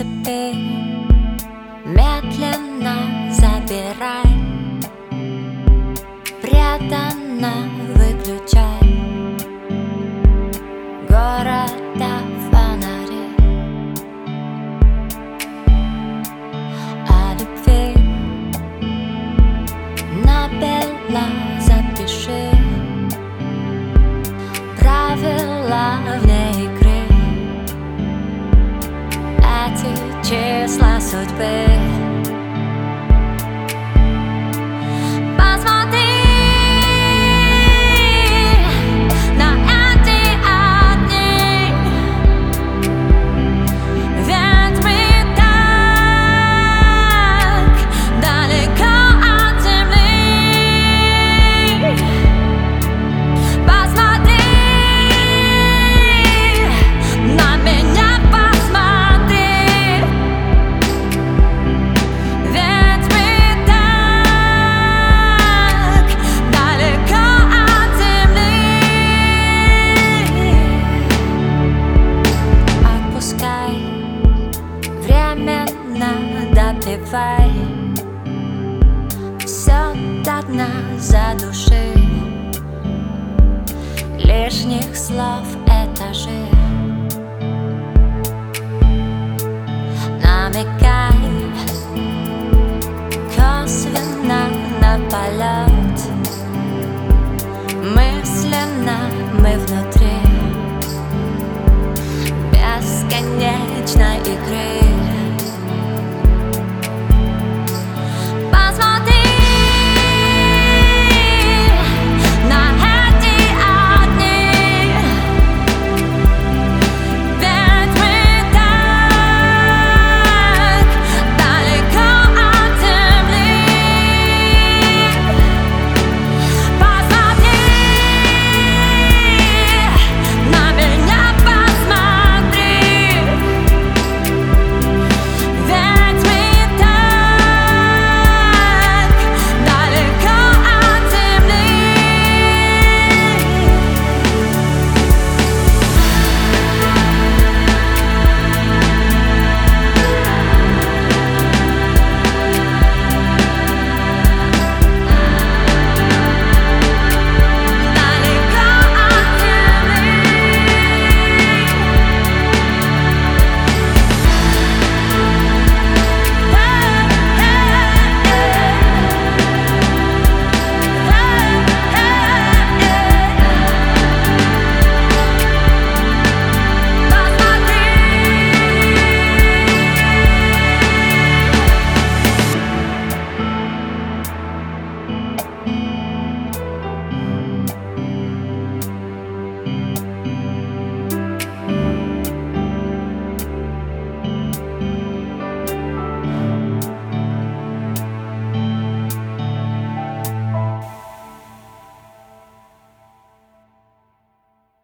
цепи Медленно забирай sla sudby. Допивай Все до дна задуши. Лишних слов этажи. Намекай Косвенно на полет Мысленно мы внутри